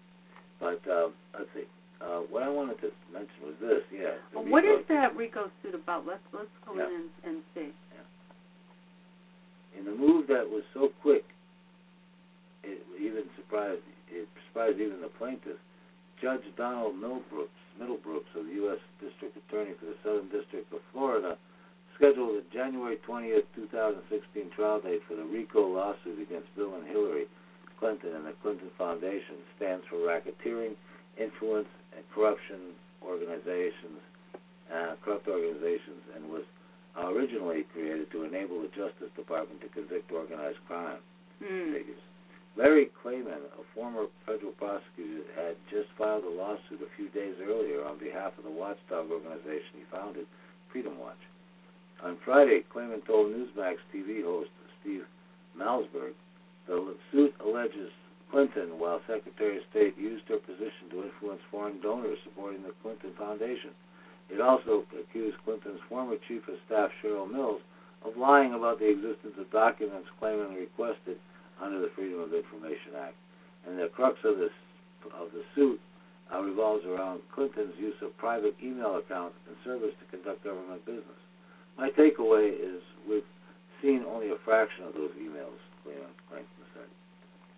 But, uh, let's see. Uh, what I wanted to mention was this, yeah. Well, what that RICO suit about? Let's let's go Yeah. in and, and see. Yeah. In the move that was so quick, it even surprised it surprised even the plaintiff. Judge Donald Middlebrooks, Middlebrooks of the U.S. District Attorney for the Southern District of Florida, scheduled a January 20th, 2016 trial date for the RICO lawsuit against Bill and Hillary Clinton and the Clinton Foundation. Stands for racketeering, influence, and corruption organizations, uh, corrupt organizations, and was originally created to enable the Justice Department to convict organized crime Hmm. figures. Larry Klayman, a former federal prosecutor, had just filed a lawsuit a few days earlier on behalf of the watchdog organization he founded, Freedom Watch. On Friday, Klayman told Newsmax TV host Steve Malzberg the suit alleges Clinton, while Secretary of State, used her position to influence foreign donors supporting the Clinton Foundation. It also accused Clinton's former chief of staff, Cheryl Mills, of lying about the existence of documents Klayman requested under the Freedom of Information Act. And the crux of this of the suit uh, revolves around Clinton's use of private email accounts and servers to conduct government business. My takeaway is we've seen only a fraction of those emails, Clinton said.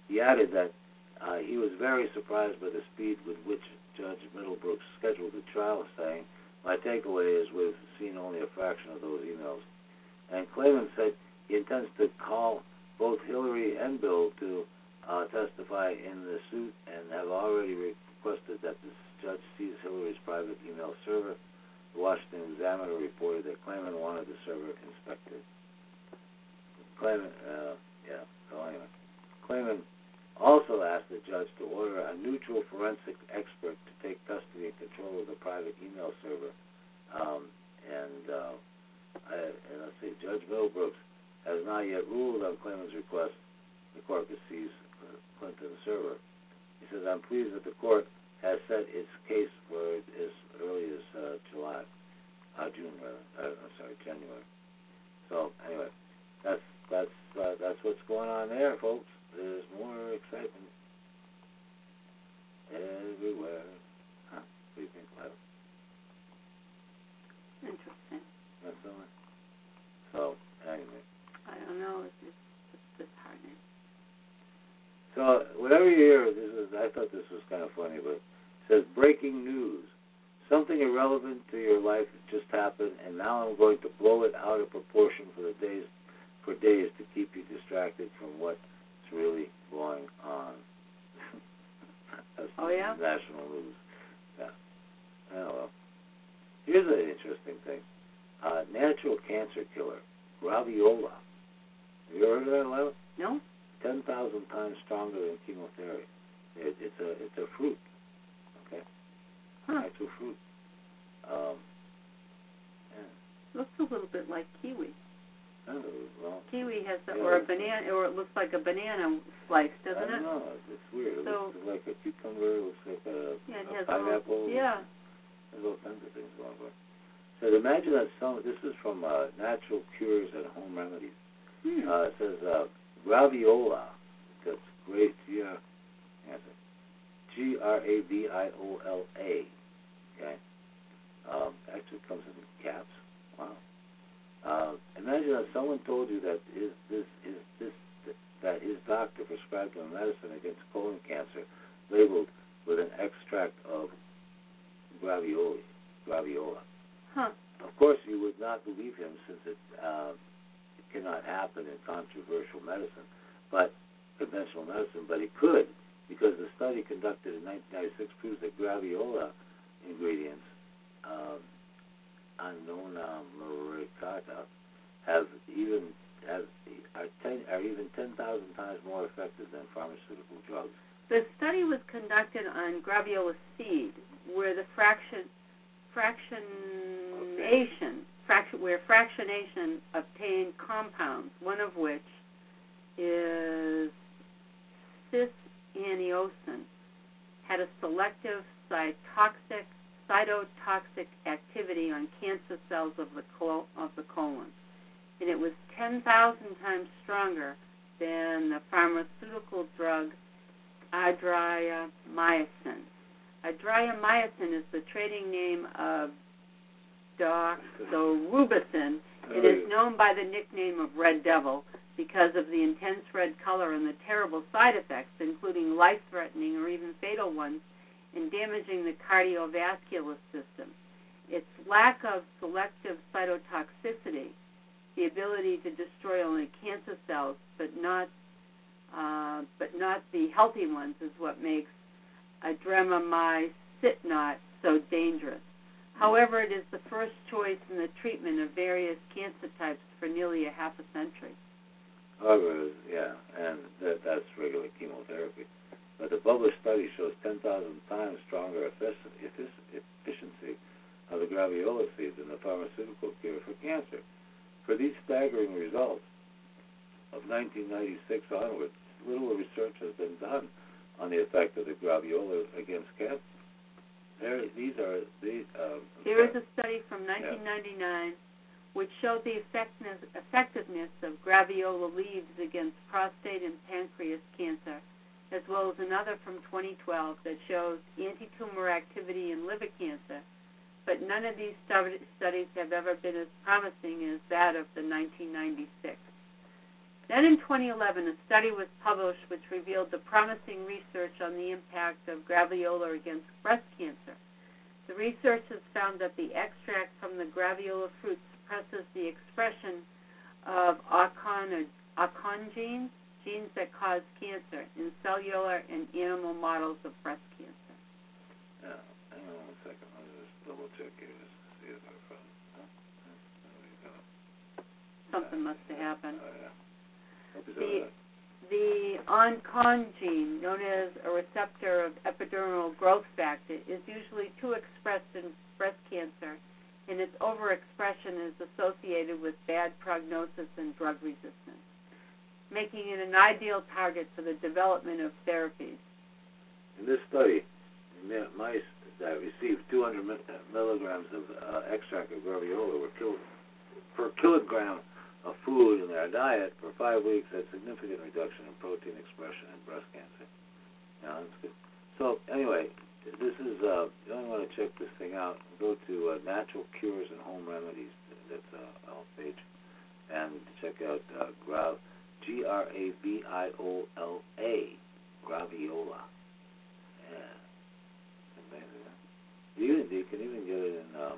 He added that uh, he was very surprised by the speed with which Judge Middlebrooks scheduled the trial, saying, My takeaway is we've seen only a fraction of those emails. And Klayman said he intends to call both Hillary and Bill to uh, testify in the suit and have already requested that the judge seize Hillary's private email server. The Washington Examiner reported that Klayman wanted the server inspected. Klayman, uh, yeah. Klayman also asked the judge to order a neutral forensic expert to take custody and control of the private email server. Um, and, uh, I, and let's see, Judge Middlebrooks has not yet ruled on Klayman's request the court to seize uh, Clinton's server. He says, I'm pleased that the court has set its case for as early as uh, July, uh, June rather. Uh, I'm sorry, January. So anyway, that's that's uh, that's what's going on there, folks. There's more excitement everywhere. Huh? What do you think? Interesting. That's all. So anyway. I don't know. It's, it's, it's disheartening. So whatever you hear, this is I thought this was kind of funny, but it says breaking news. Something irrelevant to your life just happened, and now I'm going to blow it out of proportion for the days for days to keep you distracted from what's really going on. That's Oh, yeah? national news. Yeah. Oh well. Here's an interesting thing. Uh, natural cancer killer, graviola. Have you ever heard of that, Lila? No? Ten thousand times stronger than chemotherapy. It, it's a it's a fruit, okay, Huh. actual fruit. Um, Looks a little bit like kiwi. yeah, oh, well, Kiwi has, a, Yeah, or a banana, or it looks like a banana slice, I doesn't don't it? know. It's, weird. It So- looks like a cucumber. It looks like a, Yeah, it a has pineapple. All, yeah. There's all kinds of things going on. So imagine that some. This is from uh, Natural Cures and Home Remedies. Hmm. Uh, it says uh, graviola. That's great. G R A V I O L A. Okay. Um, actually comes in caps. Wow. Uh, imagine that someone told you that is this is this that his doctor prescribed him a medicine against colon cancer, labeled with an extract of gravioli, graviola. Huh. Of course, you would not believe him since it, uh, it cannot happen in controversial medicine, but conventional medicine. But it could, because the study conducted in 1996 proves that graviola ingredients, um, annona muricata, have even have are ten are even 10,000 times more effective than pharmaceutical drugs. The study was conducted on graviola seed, where the fraction fractionation fraction where fractionation obtained compounds, one of which is cis-aniosin, had a selective cytotoxic cytotoxic activity on cancer cells of the col- of the colon, and it was 10,000 times stronger than the pharmaceutical drug adriamycin. Adriamycin is the trading name of doxorubicin. It is known by the nickname of Red Devil because of the intense red color and the terrible side effects, including life-threatening or even fatal ones, in damaging the cardiovascular system. Its lack of selective cytotoxicity, the ability to destroy only cancer cells but not uh, but not the healthy ones, is what makes adremamycin so dangerous. However, it is the first choice in the treatment of various cancer types for nearly a half a century. Oh, However, yeah, and that, that's regular chemotherapy. But the published study shows 10,000 times stronger effic- effic- efficiency of the graviola seed than the pharmaceutical cure for cancer. For these staggering results of 1996 onwards, little research has been done on the effect of the graviola against cancer. There, these are these. Um, There is a study from 1999 which showed the effectiveness, effectiveness of graviola leaves against prostate and pancreas cancer, as well as another from 2012 that shows anti-tumor activity in liver cancer. But none of these studies have ever been as promising as that of the 1996. Then in 2011, a study was published which revealed the promising research on the impact of graviola against breast cancer. The researchers found that the extract from the graviola fruit suppresses the expression of ARCON genes, genes that cause cancer, in cellular and animal models of breast cancer. Yeah, hang on one second. Me just double check here. Just to see if I found. Huh? There we go. Something must have happened. Oh yeah. The-. The ONCON gene, known as a receptor of epidermal growth factor, is usually too expressed in breast cancer, and its overexpression is associated with bad prognosis and drug resistance, making it an ideal target for the development of therapies. In this study, mice that received 200 milligrams of uh, extract of graviola were killed per kilogram of food in their diet for five weeks had significant reduction in protein expression in breast cancer. Yeah, that's good. So anyway, this is uh, you only want to check this thing out. Go to uh, Natural Cures and Home Remedies. That's uh, page, and check out uh, Grav, G R A V I O L A, Graviola. Yeah, amazing. You, you can even get it in. Uh,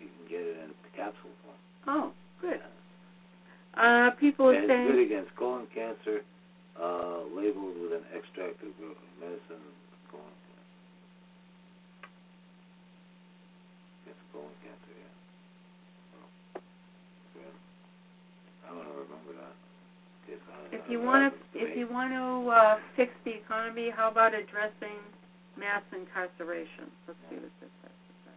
you can get it in capsule form. Oh, good. Uh, people are And it's good against colon cancer, uh, labeled with an extract of uh, medicine colon cancer. Colon cancer, yeah. Good. I want to remember that. in case I- if you want to, if you want to uh, fix the economy, how about addressing mass incarceration? Let's see what this has to say.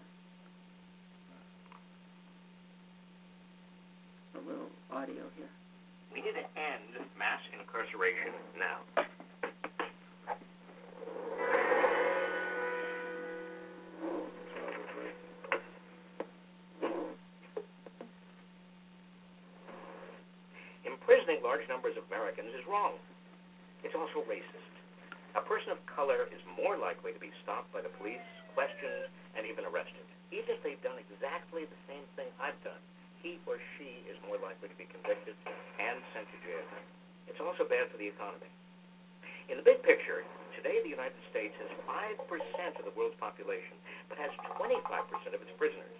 A little audio here. We need to end this mass incarceration now. Imprisoning large numbers of Americans is wrong. It's also racist. A person of color is more likely to be stopped by the police, questioned, and even arrested. Even if they've done exactly the same thing I've done, he or she is more likely to be convicted and sent to jail. It's also bad for the economy. In the big picture, today the United States has 5% of the world's population, but has 25% of its prisoners.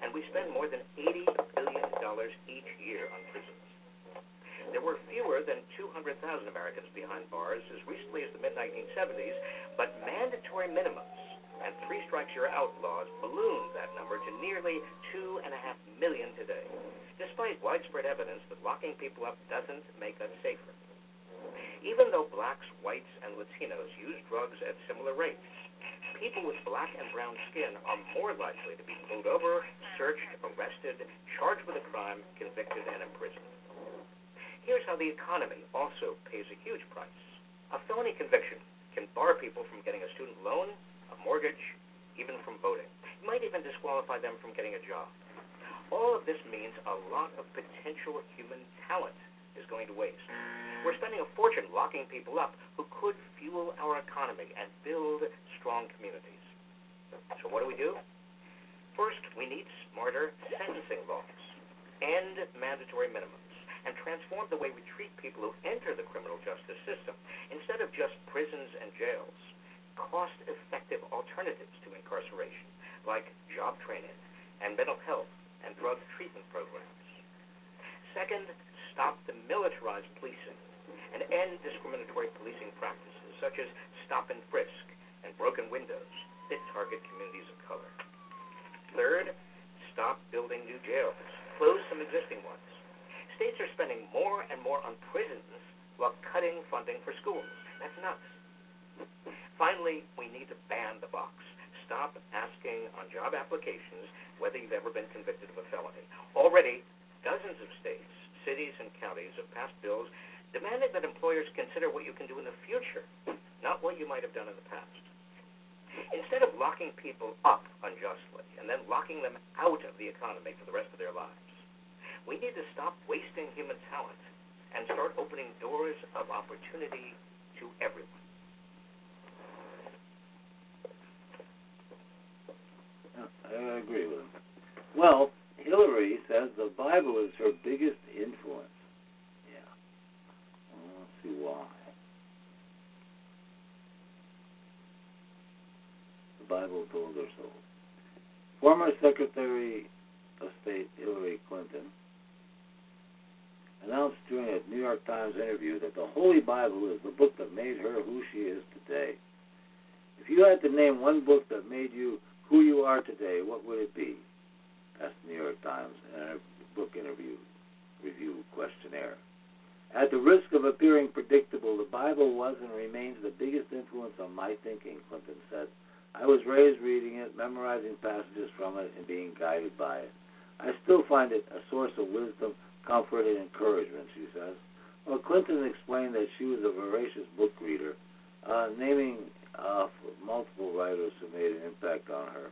And we spend more than $80 billion each year on prisons. There were fewer than 200,000 Americans behind bars as recently as the mid 1970s, but mandatory minimums and three strikes you're out laws ballooned that number to nearly two and a half million today, despite widespread evidence that locking people up doesn't make us safer. Even though blacks, whites, and Latinos use drugs at similar rates, people with black and brown skin are more likely to be pulled over, searched, arrested, charged with a crime, convicted, and imprisoned. Here's how the economy also pays a huge price. A felony conviction can bar people from getting a student loan, a mortgage, even from voting. It might even disqualify them from getting a job. All of this means a lot of potential human talent is going to waste. We're spending a fortune locking people up who could fuel our economy and build strong communities. So what do we do? First, we need smarter sentencing laws, end mandatory minimums, and transform the way we treat people who enter the criminal justice system. Instead of just prisons and jails, cost effective alternatives to incarceration, like job training and mental health and drug treatment programs. Second, stop the militarized policing and end discriminatory policing practices such as stop and frisk and broken windows that target communities of color. Third, stop building new jails, close some existing ones. States are spending more and more on prisons while cutting funding for schools. That's nuts. Finally, we need to ban the box. Stop asking on job applications whether you've ever been convicted of a felony. Already, dozens of states, cities, and counties have passed bills demanding that employers consider what you can do in the future, not what you might have done in the past. Instead of locking people up unjustly and then locking them out of the economy for the rest of their lives, we need to stop wasting human talent and start opening doors of opportunity to everyone. I agree with him. Well, Hillary says the Bible is her biggest influence. Yeah. Well, let's see why. The Bible told her so. Former Secretary of State Hillary Clinton announced during a New York Times interview that the Holy Bible is the book that made her who she is today. If you had to name one book that made you who you are today, what would it be? Asked the New York Times in a book interview review questionnaire. At the risk of appearing predictable, the Bible was and remains the biggest influence on my thinking, Clinton said. I was raised reading it, memorizing passages from it, and being guided by it. I still find it a source of wisdom, comfort, and encouragement, she says. Well, Clinton explained that she was a voracious book reader, uh, naming uh, multiple writers who made an impact on her.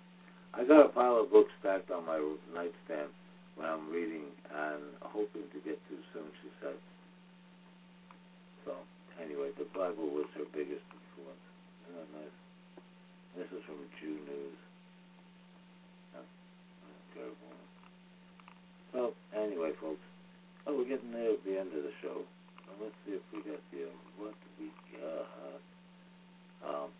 I got a pile of books stacked on my nightstand when I'm reading and hoping to get to soon, she said. So, anyway, the Bible was her biggest influence. Isn't that nice? This is from Jew News. Terrible. So, anyway, folks. Oh, we're getting at the end of the show. Let's see if we got the, what we got. Um,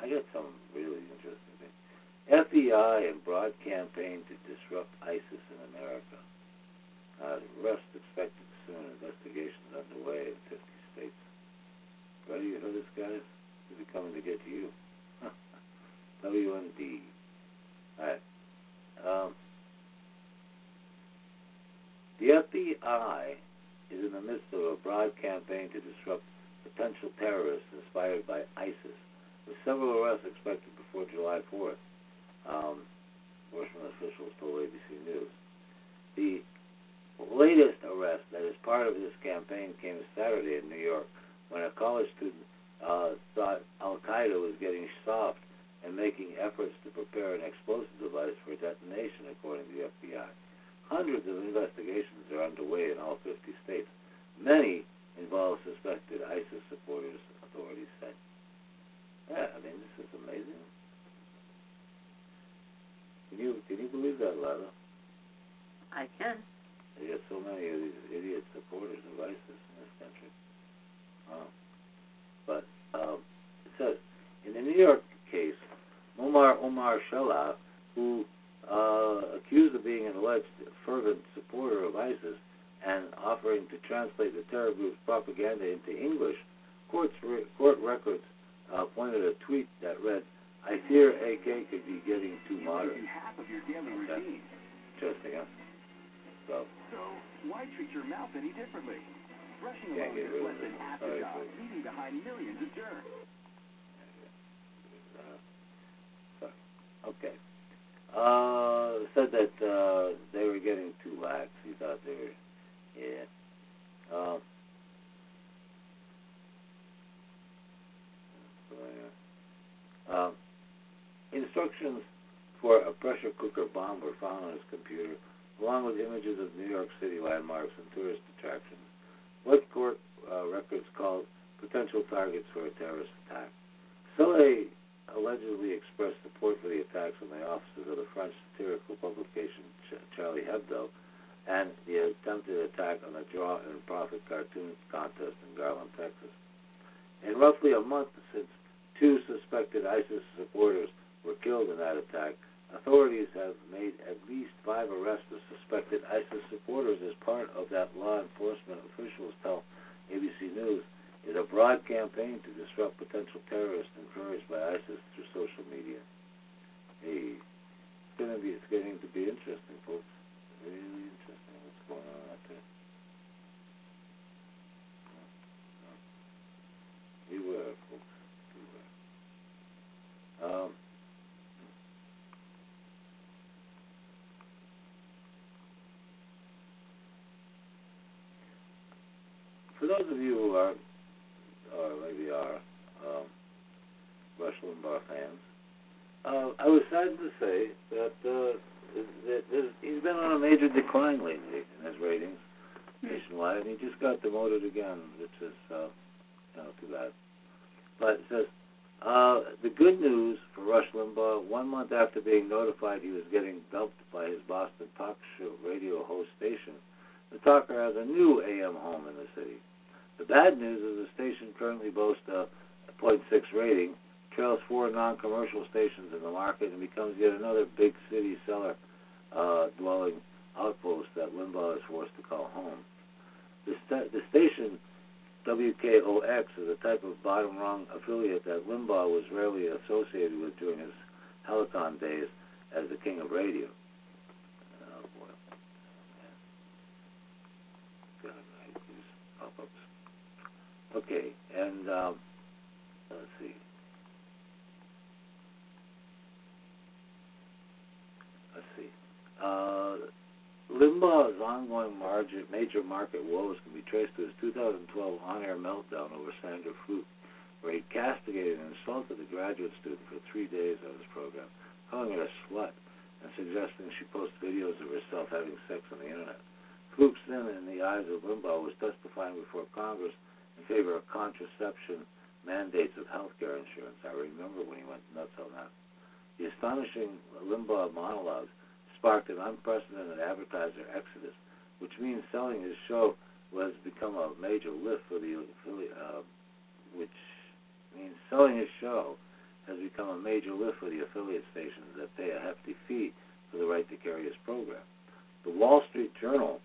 I got some really interesting things. FBI and broad campaign to disrupt ISIS in America. Uh, arrest expected soon. Investigations underway in 50 states. Ready know this, guys? Is coming to get you? WMD. All right. Um, the FBI is in the midst of a broad campaign to disrupt potential terrorists inspired by ISIS, with several arrests expected before July 4th. Um, enforcement officials told ABC News. The latest arrest that is part of this campaign came Saturday in New York when a college student uh, thought Al Qaeda was getting soft and making efforts to prepare an explosive device for detonation, according to the FBI. Hundreds of investigations are underway in all 50 states. Many involve suspected ISIS supporters, authorities said. Yeah, I mean, this is amazing. Can you can you believe that, Lana? I can. You got so many of these idiot supporters of ISIS in this country. Oh. But um, it says in the New York case, Omar Omar Saleh, who uh, accused of being an alleged fervent supporter of ISIS and offering to translate the terror group's propaganda into English, courts re- court records uh, pointed a tweet that read, "I fear AK could be getting too modern." half of your daily Okay. routine. Interesting, huh? So, So why treat your mouth any differently? Brushing get is less than half the job, leaving behind millions of germs. uh, okay. Uh, said that uh, they were getting too lax. He thought they were, yeah. Um. Um, instructions for a pressure cooker bomb were found on his computer, along with images of New York City landmarks and tourist attractions. What court uh, records called potential targets for a terrorist attack. Saleh allegedly expressed support for the attacks on the offices of the French satirical publication Ch- Charlie Hebdo and the attempted attack on the Draw and Prophet cartoon contest in Garland, Texas. In roughly a month since two suspected ISIS supporters were killed in that attack, authorities have made at least five arrests of suspected ISIS supporters as part of that law enforcement officials tell ABC News is a broad campaign to disrupt potential terrorists encouraged by ISIS through social media. Hey, it's gonna be it's getting to be interesting, folks. Really interesting what's going on out there. Beware, folks. Beware. Um, for those of you who are, or maybe are, um, Rush Limbaugh fans, uh, I was saddened to say that, uh, that that he's been on a major decline lately in his ratings nationwide, and he just got demoted again, which is, uh, you know, too bad. But it says, uh, the good news for Rush Limbaugh, one month after being notified he was getting dumped by his Boston talk show radio host station, the talker has a new AM home in the city. The bad news is the station currently boasts a 0.6 rating, trails four non-commercial stations in the market, and becomes yet another big city cellar uh, dwelling outpost that Limbaugh is forced to call home. The, sta- the station WKOX is a type of bottom rung affiliate that Limbaugh was rarely associated with during his Helicon days as the king of radio. Oh boy. God, I hate these pop-ups. Okay, and um, let's see. Let's see. Uh, Limbaugh's ongoing margin, major market woes can be traced to his 2012 on-air meltdown over Sandra Fluke, where he castigated and insulted a graduate student for three days on his program, calling her a slut and suggesting she post videos of herself having sex on the internet. Fluke's then, in the eyes of Limbaugh, was testifying before Congress in favor of contraception mandates of health care insurance. I remember when he went nuts on that. The astonishing Limbaugh monologues sparked an unprecedented advertiser exodus, which means selling his show was become a major lift for the uh, which means selling his show has become a major lift for the affiliate stations that pay a hefty fee for the right to carry his program. The Wall Street Journal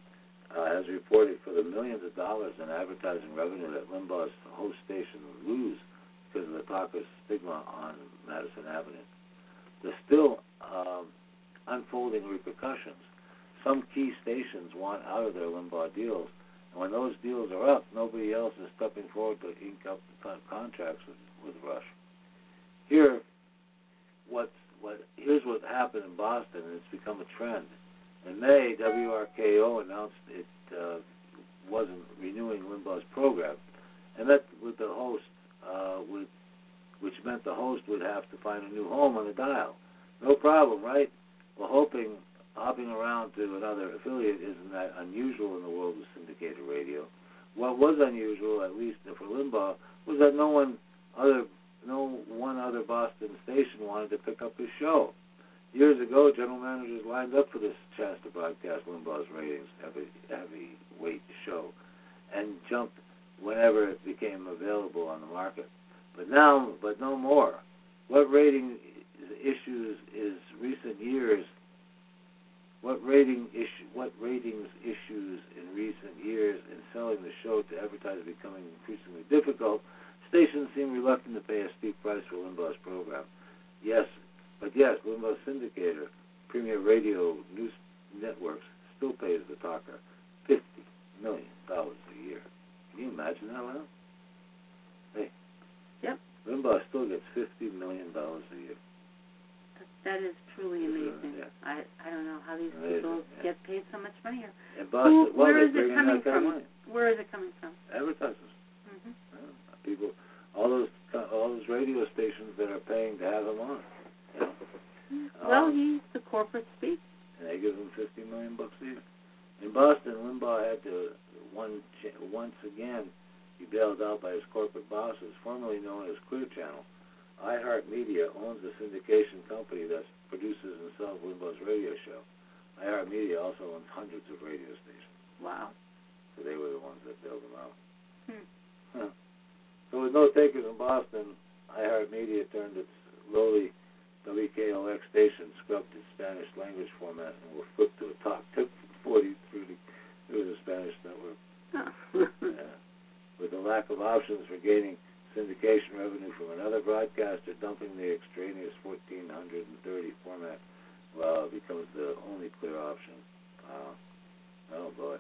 uh, has reported for the millions of dollars in advertising revenue that Limbaugh's host station lose because of the talker's stigma on Madison Avenue. The still um, unfolding repercussions. Some key stations want out of their Limbaugh deals, and when those deals are up, nobody else is stepping forward to ink up contracts with, with Rush. Here, what's what here's what happened in Boston, and it's become a trend. In May, WRKO announced it uh, wasn't renewing Limbaugh's program, and that with the host, uh, with, which meant the host would have to find a new home on the dial. No problem, right? Well, hoping hopping around to another affiliate isn't that unusual in the world of syndicated radio. What was unusual, at least for Limbaugh, was that no one other, no one other Boston station wanted to pick up his show. Years ago, general managers lined up for this chance to broadcast Limbaugh's ratings, heavy, heavyweight show, and jumped whenever it became available on the market. But now, but no more. What rating issues is recent years? What rating issue? What ratings issues in recent years in selling the show to advertisers becoming increasingly difficult? Stations seem reluctant to pay a steep price for Limbaugh's program. Yes, but yes, Limbaugh syndicator, Premiere Radio News Networks, still pays the talker fifty million dollars a year. Can you imagine that, Lana? Hey. Yep. Limbaugh still gets fifty million dollars a year. That is truly amazing. Yeah. I I don't know how these Amazing, people yeah. get paid so much money. Or And Boston, Who, well, where is it coming from? money. Where is it coming from? Advertisers. Mm-hmm. Yeah. People, all those all those radio stations that are paying to have them on. Know? Well, Um, he's the corporate speak. and they give him fifty million bucks a year. In Boston, Limbaugh had to one once again be bailed out by his corporate bosses, formerly known as Clear Channel. iHeartMedia owns a syndication company that produces and sells Limbaugh's radio show. iHeartMedia also owns hundreds of radio stations, Wow. so they were the ones that bailed him out. Hmm. Huh. So with no takers in Boston, iHeartMedia turned its lowly WKOX station, scrubbed its Spanish language format, and will flip to a top tip from 40 through the, through the Spanish network. Yeah. With the lack of options for gaining syndication revenue from another broadcaster, dumping the extraneous 1430 format well, becomes the only clear option. Wow. Oh boy.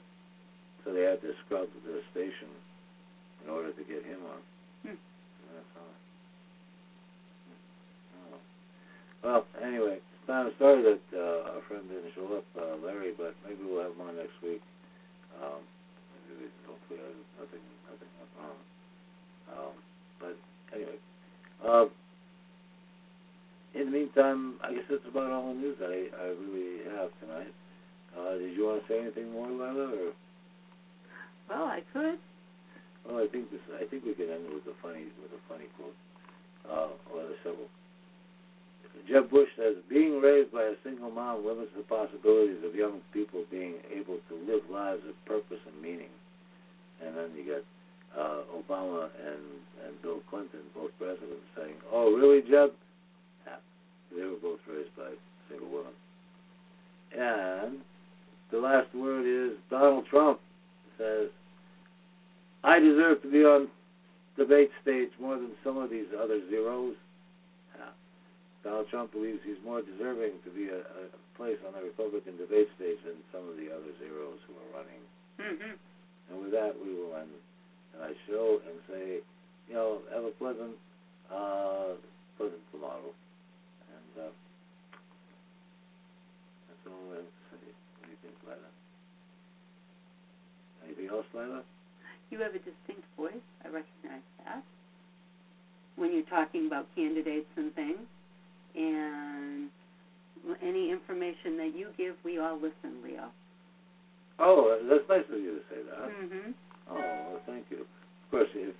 So they had to scrub the station in order to get him on. Hmm. That's all. Oh. Well, anyway, of sorry that uh, our friend didn't show up, uh, Larry, but maybe we'll have him on next week. Um, maybe we, hopefully uh, nothing, nothing went wrong. Um, but anyway, um, in the meantime, I guess that's about all the news I, I really have tonight. Uh, did you want to say anything more, Lila, or? well, I could. Well, I think this. I think we could end with a funny with a funny quote, uh, or several. Jeb Bush says, "Being raised by a single mom limits the possibilities of young people being able to live lives of purpose and meaning." And then you got uh, Obama and and Bill Clinton, both presidents, saying, "Oh, really, Jeb?" Yeah, they were both raised by single women. And the last word is Donald Trump says, I deserve to be on debate stage more than some of these other zeros. Donald Trump believes he's more deserving to be a, a place on the Republican debate stage than some of the other zeros who are running. hmm And with that, we will end tonight's show and say, you know, have a pleasant, uh, pleasant tomorrow. And uh, that's all I have to say. What do you think, Lana? else, Lila? You have a distinct voice. I recognize that. When you're talking about candidates and things, and any information that you give, we all listen, Leo. Oh, that's nice of you to say that. Mhm. Oh, well, thank you. Of course, if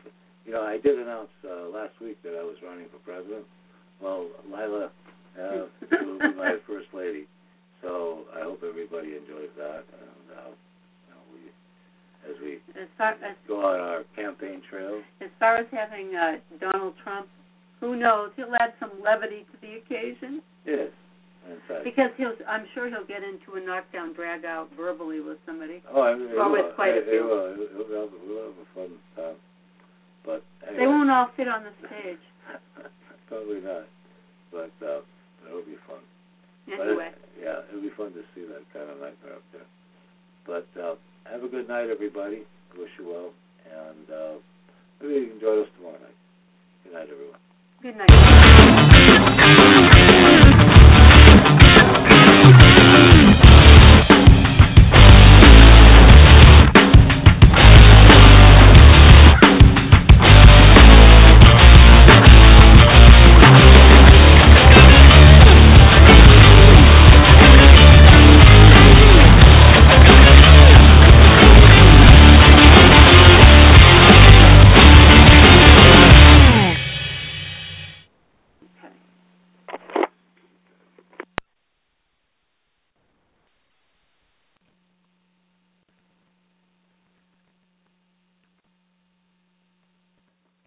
you know, I did announce uh, last week that I was running for president. Well, Lila uh, will be my first lady, so I hope everybody enjoys that. And uh, you know, we, as we As far as go on our campaign trail. as far as having uh, Donald Trump, who knows? He'll add some levity to the occasion Yes, because he'll. I'm sure he'll get into a knockdown, drag out verbally with somebody. Oh, I mean, it will. with quite a few. It will. It will, we'll, have, we'll have a fun time. But anyway. They won't all fit on the stage Probably not. But uh, it'll be fun. Anyway. it, yeah, it'll be fun to see that kind of nightmare up there. But uh, have a good night, everybody. Wish you well, and uh, maybe you can join us tomorrow night. Good night, everyone. Good night.